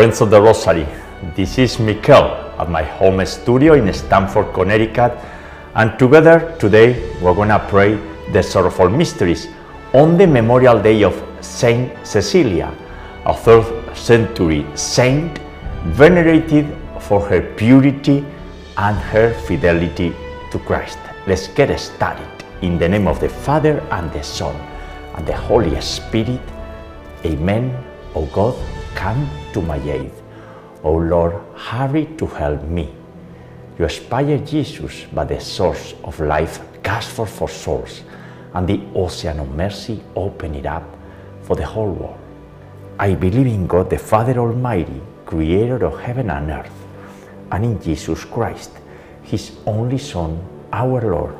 Friends of the Rosary, this is Mikel at my home studio in Stamford, Connecticut, and together today we're going to pray the Sorrowful Mysteries on the Memorial Day of Saint Cecilia, a third century saint venerated for her purity and her fidelity to Christ. Let's get started. In the name of the Father and the Son and the Holy Spirit. Amen. O God, come to my aid. O Lord, hurry to help me. You inspire Jesus by the source of life cast forth for souls, and the ocean of mercy open it up for the whole world. I believe in God the Father Almighty, creator of heaven and earth, and in Jesus Christ, his only Son, our Lord,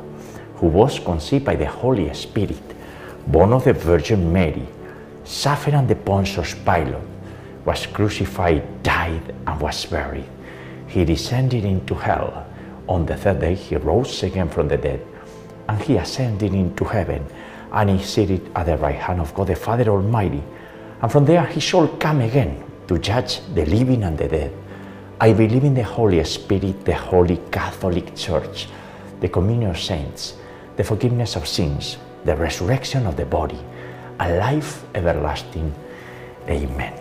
who was conceived by the Holy Spirit, born of the Virgin Mary, suffered under Pontius Pilate, was crucified, died, and was buried. He descended into hell. On the third day, he rose again from the dead, and he ascended into heaven, and he seated at the right hand of God the Father Almighty. And from there, he shall come again to judge the living and the dead. I believe in the Holy Spirit, the Holy Catholic Church, the communion of saints, the forgiveness of sins, the resurrection of the body, a life everlasting. Amen.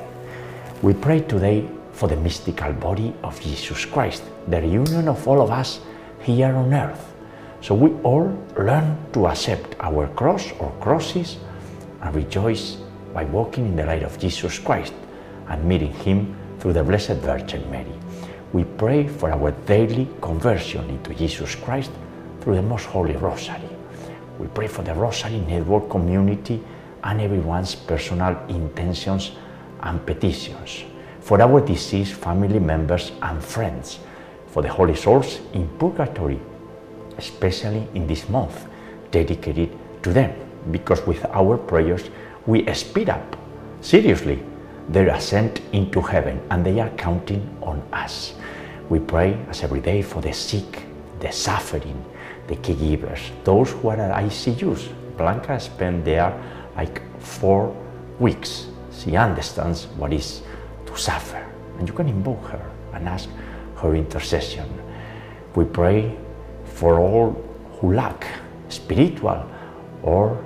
We pray today for the mystical body of Jesus Christ, the reunion of all of us here on earth. So we all learn to accept our cross or crosses and rejoice by walking in the light of Jesus Christ and meeting Him through the Blessed Virgin Mary. We pray for our daily conversion into Jesus Christ through the Most Holy Rosary. We pray for the Rosary Network community and everyone's personal intentions and petitions, for our deceased family members and friends, for the holy souls in purgatory, especially in this month dedicated to them, because with our prayers we speed up, seriously, their ascent into heaven and they are counting on us. We pray as every day for the sick, the suffering, the caregivers, those who are at ICUs. Blanca spent there like four weeks. She understands what is to suffer. And you can invoke her and ask her intercession. We pray for all who lack spiritual or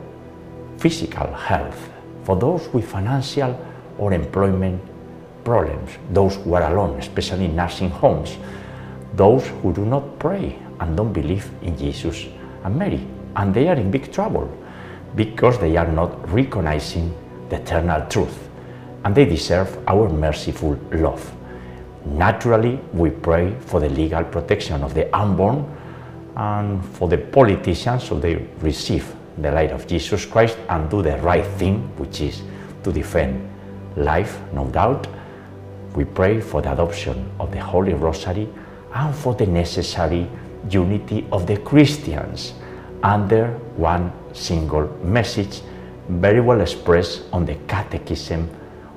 physical health, for those with financial or employment problems, those who are alone, especially in nursing homes, those who do not pray and don't believe in Jesus and Mary, and they are in big trouble because they are not recognizing the eternal truth, and they deserve our merciful love. Naturally, we pray for the legal protection of the unborn and for the politicians so they receive the light of Jesus Christ and do the right thing, which is to defend life, no doubt. We pray for the adoption of the Holy Rosary and for the necessary unity of the Christians under one single message, very well expressed on the Catechism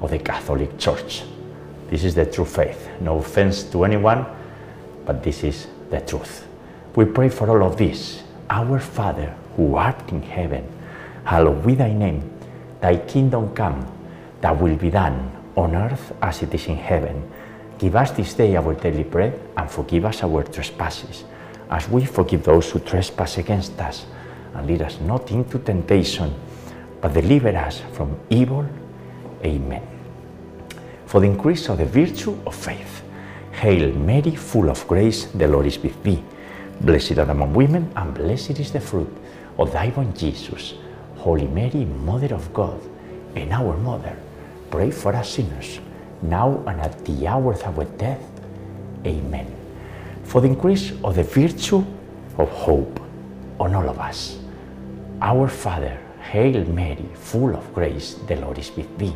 of the Catholic Church. This is the true faith. No offense to anyone, but this is the truth. We pray for all of this. Our Father, who art in heaven, hallowed be thy name. Thy kingdom come, thy will be done on earth as it is in heaven. Give us this day our daily bread and forgive us our trespasses, as we forgive those who trespass against us. And lead us not into temptation, but deliver us from evil. Amen. For the increase of the virtue of faith. Hail Mary, full of grace, the Lord is with thee. Blessed are among women, and blessed is the fruit of thy womb, Jesus. Holy Mary, Mother of God, and our Mother, pray for us sinners, now and at the hour of our death. Amen. For the increase of the virtue of hope on all of us. Our Father, Hail Mary, full of grace, the Lord is with thee.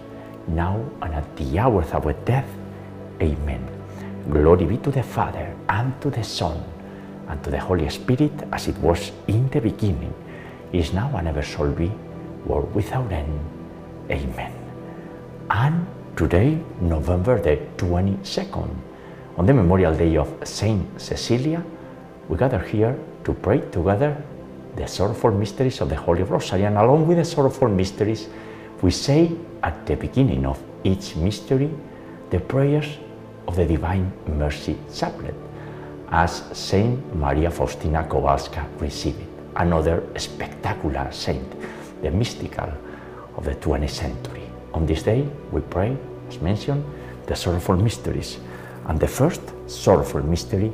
now and at the hour of our death. Amen. Glory be to the Father, and to the Son, and to the Holy Spirit, as it was in the beginning, is now, and ever shall be, world without end. Amen. And today, November the 22nd, on the Memorial Day of Saint Cecilia, we gather here to pray together the sorrowful mysteries of the Holy Rosary. And along with the sorrowful mysteries, we say at the beginning of each mystery the prayers of the Divine Mercy Chaplet, as Saint Maria Faustina Kowalska received another spectacular saint, the mystical of the 20th century. On this day, we pray, as mentioned, the sorrowful mysteries. And the first sorrowful mystery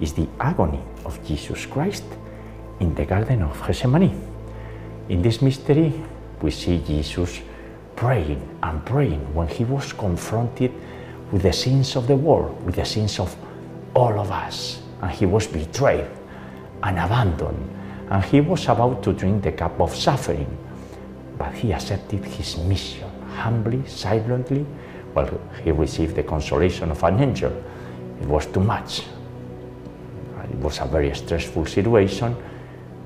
is the agony of Jesus Christ in the Garden of Gethsemane. In this mystery, we see Jesus praying and praying when he was confronted with the sins of the world, with the sins of all of us. And he was betrayed and abandoned, and he was about to drink the cup of suffering. But he accepted his mission humbly, silently, while he received the consolation of an angel. It was too much. It was a very stressful situation.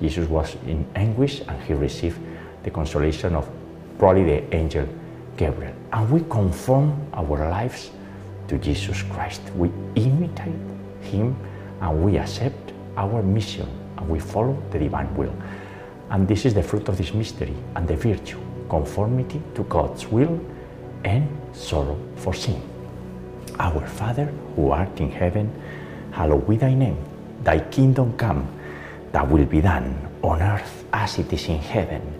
Jesus was in anguish and he received the consolation of probably the angel Gabriel. And we conform our lives to Jesus Christ. We imitate him and we accept our mission and we follow the divine will. And this is the fruit of this mystery and the virtue conformity to God's will and sorrow for sin. Our Father who art in heaven, hallowed be thy name. Thy kingdom come, thy will be done on earth as it is in heaven.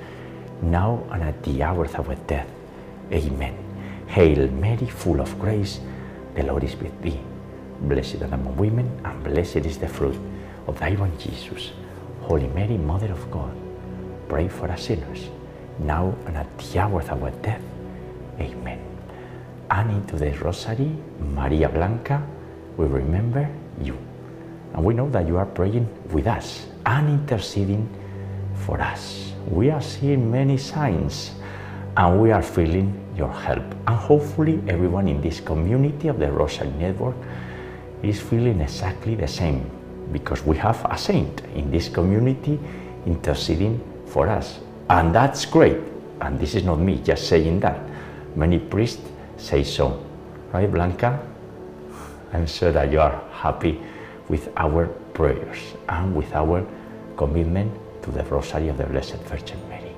now and at the hour of our death. Amen. Hail Mary, full of grace, the Lord is with thee. Blessed art among women, and blessed is the fruit of thy womb, Jesus. Holy Mary, Mother of God, pray for us sinners, now and at the hour of our death. Amen. And into the Rosary, Maria Blanca, we remember you. And we know that you are praying with us and interceding for us. We are seeing many signs and we are feeling your help. And hopefully, everyone in this community of the Rosary Network is feeling exactly the same because we have a saint in this community interceding for us. And that's great. And this is not me just saying that. Many priests say so. Right, Blanca? I'm sure that you are happy with our prayers and with our commitment to the Rosary of the Blessed Virgin Mary.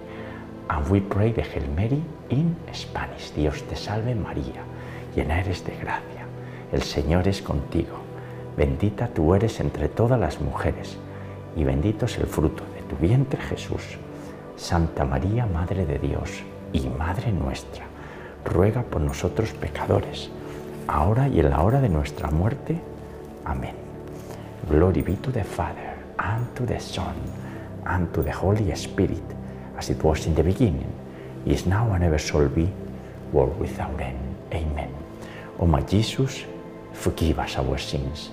And we pray the Hail Mary in Spanish. Dios te salve María, llena eres de gracia. El Señor es contigo. Bendita tú eres entre todas las mujeres y bendito es el fruto de tu vientre Jesús. Santa María, Madre de Dios y Madre nuestra, ruega por nosotros pecadores, ahora y en la hora de nuestra muerte. Amén. Glory be to the Father, and to the Son, and to the Holy Spirit, as it was in the beginning, is now, and ever shall be, world without end. Amen. O my Jesus, forgive us our sins,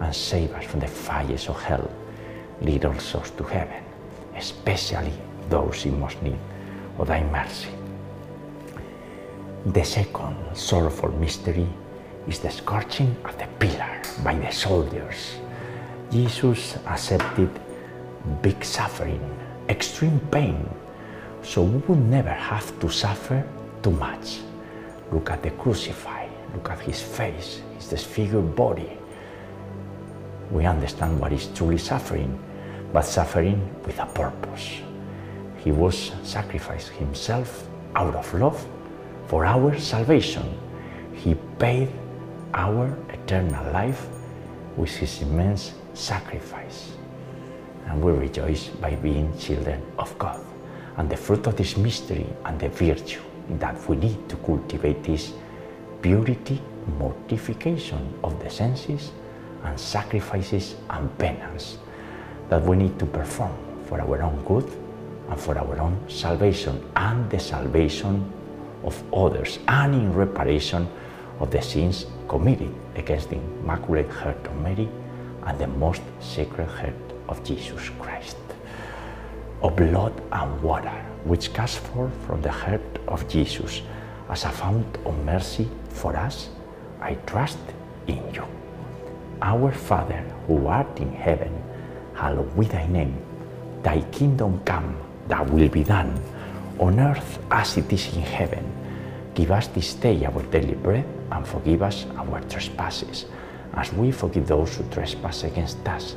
and save us from the fires of hell. Lead all souls to heaven, especially those in most need of thy mercy. The second sorrowful mystery is the scourging of the pillar by the soldiers. Jesus accepted big suffering, extreme pain, so we will never have to suffer too much. Look at the crucified, look at his face, his disfigured body. We understand what is truly suffering, but suffering with a purpose. He was sacrificed himself out of love for our salvation. He paid our eternal life with his immense sacrifice. And we rejoice by being children of God. And the fruit of this mystery and the virtue that we need to cultivate is purity, mortification of the senses, and sacrifices and penance that we need to perform for our own good and for our own salvation and the salvation of others and in reparation of the sins committed against the Immaculate Heart of Mary and the most sacred heart of Jesus Christ. of blood and water, which cast forth from the heart of Jesus as a fount of mercy for us, I trust in you. Our Father, who art in heaven, hallowed be thy name. Thy kingdom come, thy will be done, on earth as it is in heaven. Give us this day our daily bread, and forgive us our trespasses, as we forgive those who trespass against us.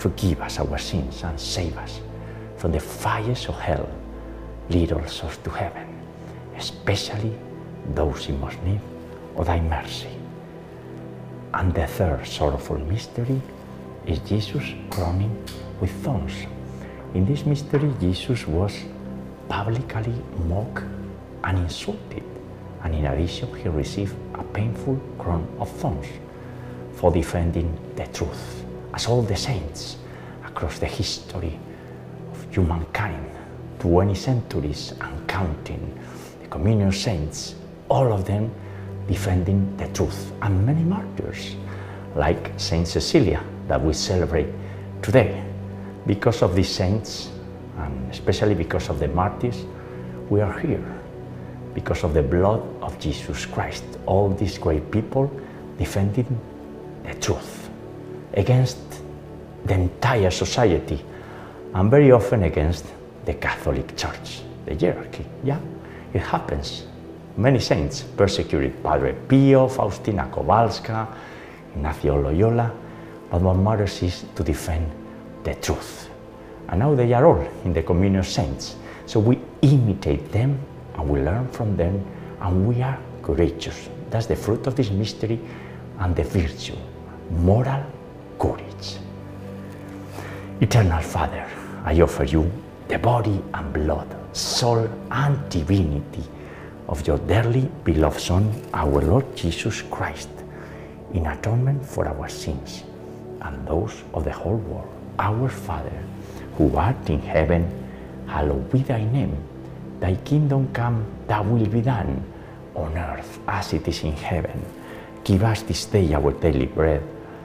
forgive us our sins and save us from the fires of hell. Lead souls to heaven, especially those in most need of thy mercy. And the third sorrowful mystery is Jesus crowning with thorns. In this mystery, Jesus was publicly mocked and insulted, and in addition, he received a painful crown of thorns for defending the truth, as all the saints across the history of humankind, 20 centuries and counting, the communion saints, all of them defending the truth, and many martyrs, like Saint Cecilia, that we celebrate today. Because of these saints, and especially because of the martyrs, we are here. Because of the blood of Jesus Christ, all these great people defending the truth against the entire society and very often against the Catholic Church, the hierarchy. Yeah, it happens. Many saints persecuted Padre Pio, Faustina Kowalska, Ignacio Loyola, but what matters is to defend the truth. And now they are all in the communion of saints. So we imitate them and we learn from them and we are courageous. That's the fruit of this mystery and the virtue, moral courage. Eternal Father, I offer you the body and blood, soul and divinity of your dearly beloved Son, our Lord Jesus Christ, in atonement for our sins and those of the whole world. Our Father, who art in heaven, hallowed be thy name. Thy kingdom come, thy will be done, on earth as it is in heaven. Give us this day our daily bread,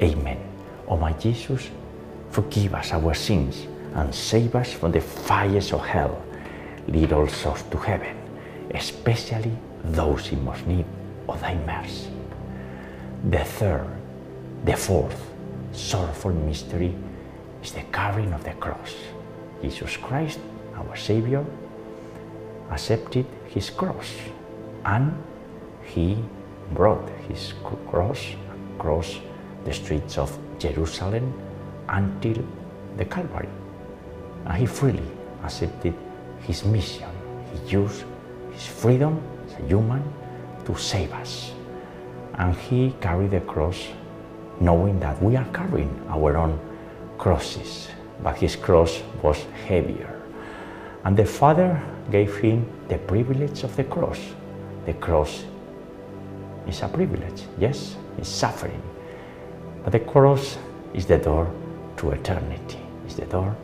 Amen. O my Jesus, forgive us our sins and save us from the fires of hell. Lead all souls to heaven, especially those in most need of thy mercy. The third, the fourth sorrowful mystery is the carrying of the cross. Jesus Christ, our Savior, accepted his cross and he brought his cross across the streets of Jerusalem until the Calvary. And he freely accepted his mission. He used his freedom as a human to save us. And he carried the cross knowing that we are carrying our own crosses, but his cross was heavier. And the Father gave him the privilege of the cross. The cross is a privilege, yes, it's suffering. But the cross is the door to eternity, is the door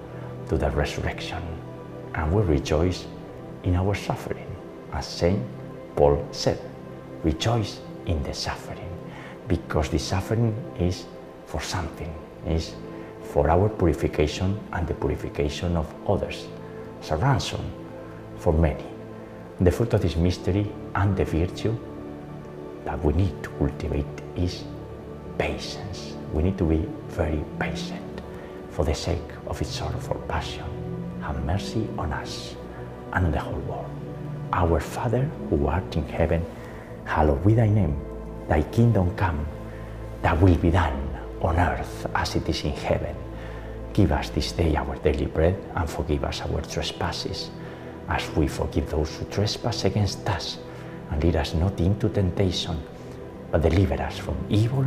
to the resurrection. And we rejoice in our suffering. As St. Paul said, rejoice in the suffering. Because the suffering is for something, is for our purification and the purification of others, as a ransom for many. The fruit of this mystery and the virtue that we need to cultivate is patience. We need to be very patient for the sake of its sorrowful passion. Have mercy on us and on the whole world. Our Father who art in heaven, hallowed be thy name. Thy kingdom come, thy will be done on earth as it is in heaven. Give us this day our daily bread and forgive us our trespasses as we forgive those who trespass against us. And lead us not into temptation, but deliver us from evil.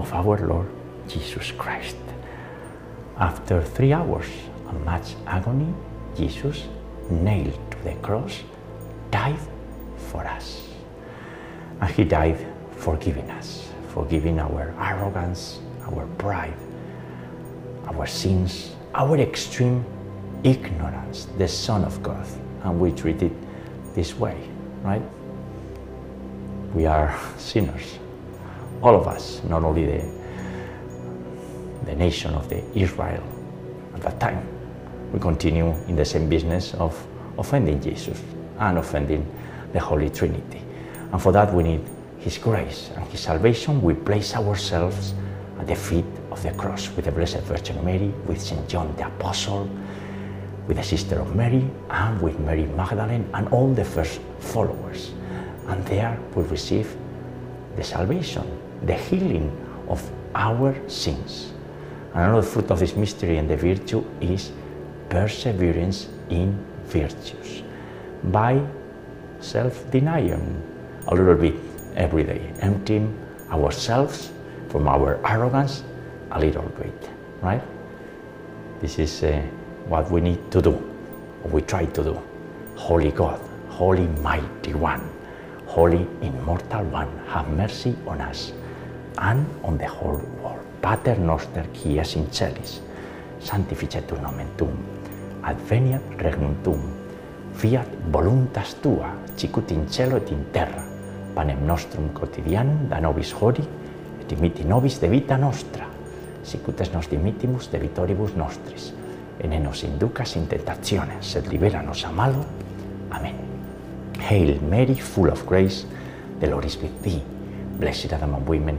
of our Lord Jesus Christ. After three hours of much agony, Jesus, nailed to the cross, died for us. And he died forgiving us, forgiving our arrogance, our pride, our sins, our extreme ignorance, the Son of God. And we treat it this way, right? We are sinners. All of us, not only the, the nation of the Israel at that time. We continue in the same business of offending Jesus and offending the Holy Trinity. And for that we need His grace and His salvation. We place ourselves at the feet of the cross with the Blessed Virgin Mary, with St. John the Apostle, with the Sister of Mary, and with Mary Magdalene and all the first followers. And there we receive the salvation, the healing of our sins. Another fruit of this mystery and the virtue is perseverance in virtues by self-denying a little bit every day, emptying ourselves from our arrogance a little bit, right? This is uh, what we need to do, we try to do. Holy God, Holy Mighty One, Holy Immortal One, have mercy on us and on the whole world. Pater noster qui es in celis, sanctificetur nomen tuum, adveniat regnum tuum, fiat voluntas tua, sicut in cielo et in terra, panem nostrum quotidianum da nobis hori, et dimiti nobis de vita nostra, sicut es nos dimitimus de vitoribus nostris, e ne nos inducas in tentationes, sed libera nos a malo. Amen. Hail Mary, full of grace, the Lord is with thee. Blessed are the among women,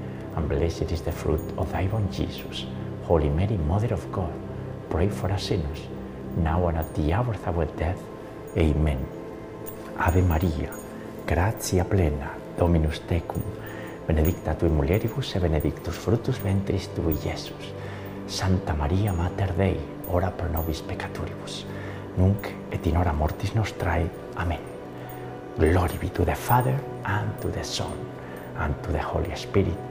and blessed is the fruit of thy womb, Jesus. Holy Mary, Mother of God, pray for us sinners, now and at the hour of our death. Amen. Ave Maria, gratia plena, Dominus tecum, benedicta tui mulieribus, et benedictus fructus ventris tui, Iesus. Santa Maria, Mater Dei, ora pro nobis peccatoribus, nunc et in hora mortis nostrae. Amen. Glory be to the Father, and to the Son, and to the Holy Spirit,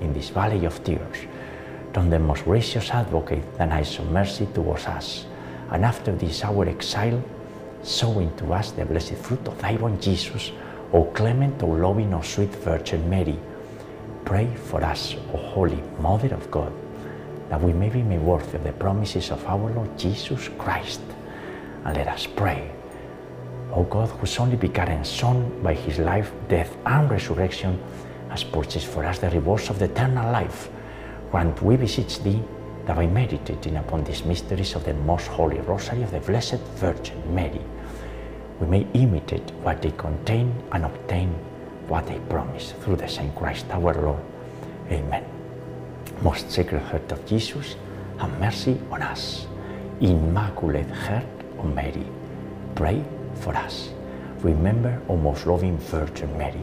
in this valley of tears. Turn the most gracious advocate, thine eyes of mercy towards us. And after this our exile, sow into us the blessed fruit of thy born Jesus, O clement, O loving, O sweet Virgin Mary. Pray for us, O Holy Mother of God, that we may be made worthy of the promises of our Lord Jesus Christ. And let us pray. O God, whose only begotten Son, by his life, death, and resurrection, has purchased for us the rewards of the eternal life, grant, we beseech thee, that by meditating upon these mysteries of the most holy rosary of the Blessed Virgin Mary, we may imitate what they contain and obtain what they promise through the same Christ our Lord. Amen. Most Sacred Heart of Jesus, have mercy on us. Immaculate Heart of Mary, pray for us. Remember, O most loving Virgin Mary,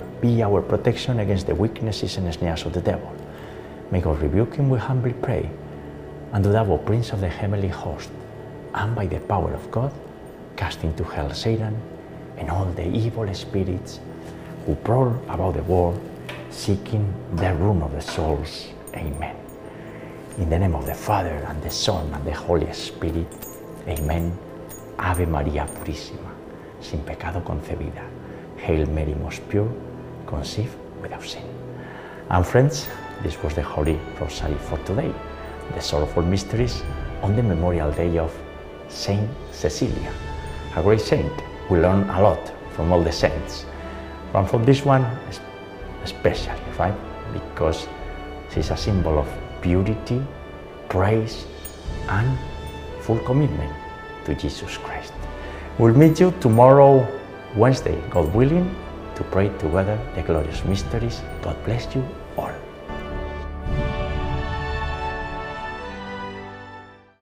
be our protection against the weaknesses and snares of the devil. May God rebuke him, we humbly pray. And do thou, Prince of the heavenly host, and by the power of God, cast into hell Satan and all the evil spirits who prowl about the world, seeking the ruin of the souls. Amen. In the name of the Father, and the Son, and the Holy Spirit. Amen. Ave María Purísima, sin pecado concebida. Hail Mary, most pure, conceived without sin. And friends, this was the Holy Rosary for today, the sorrowful mysteries on the memorial day of Saint Cecilia, a great saint. We learn a lot from all the saints, and from this one especially, right? Because she's a symbol of purity, praise, and full commitment to Jesus Christ. We'll meet you tomorrow, Wednesday, God willing, to pray together the glorious mysteries. God bless you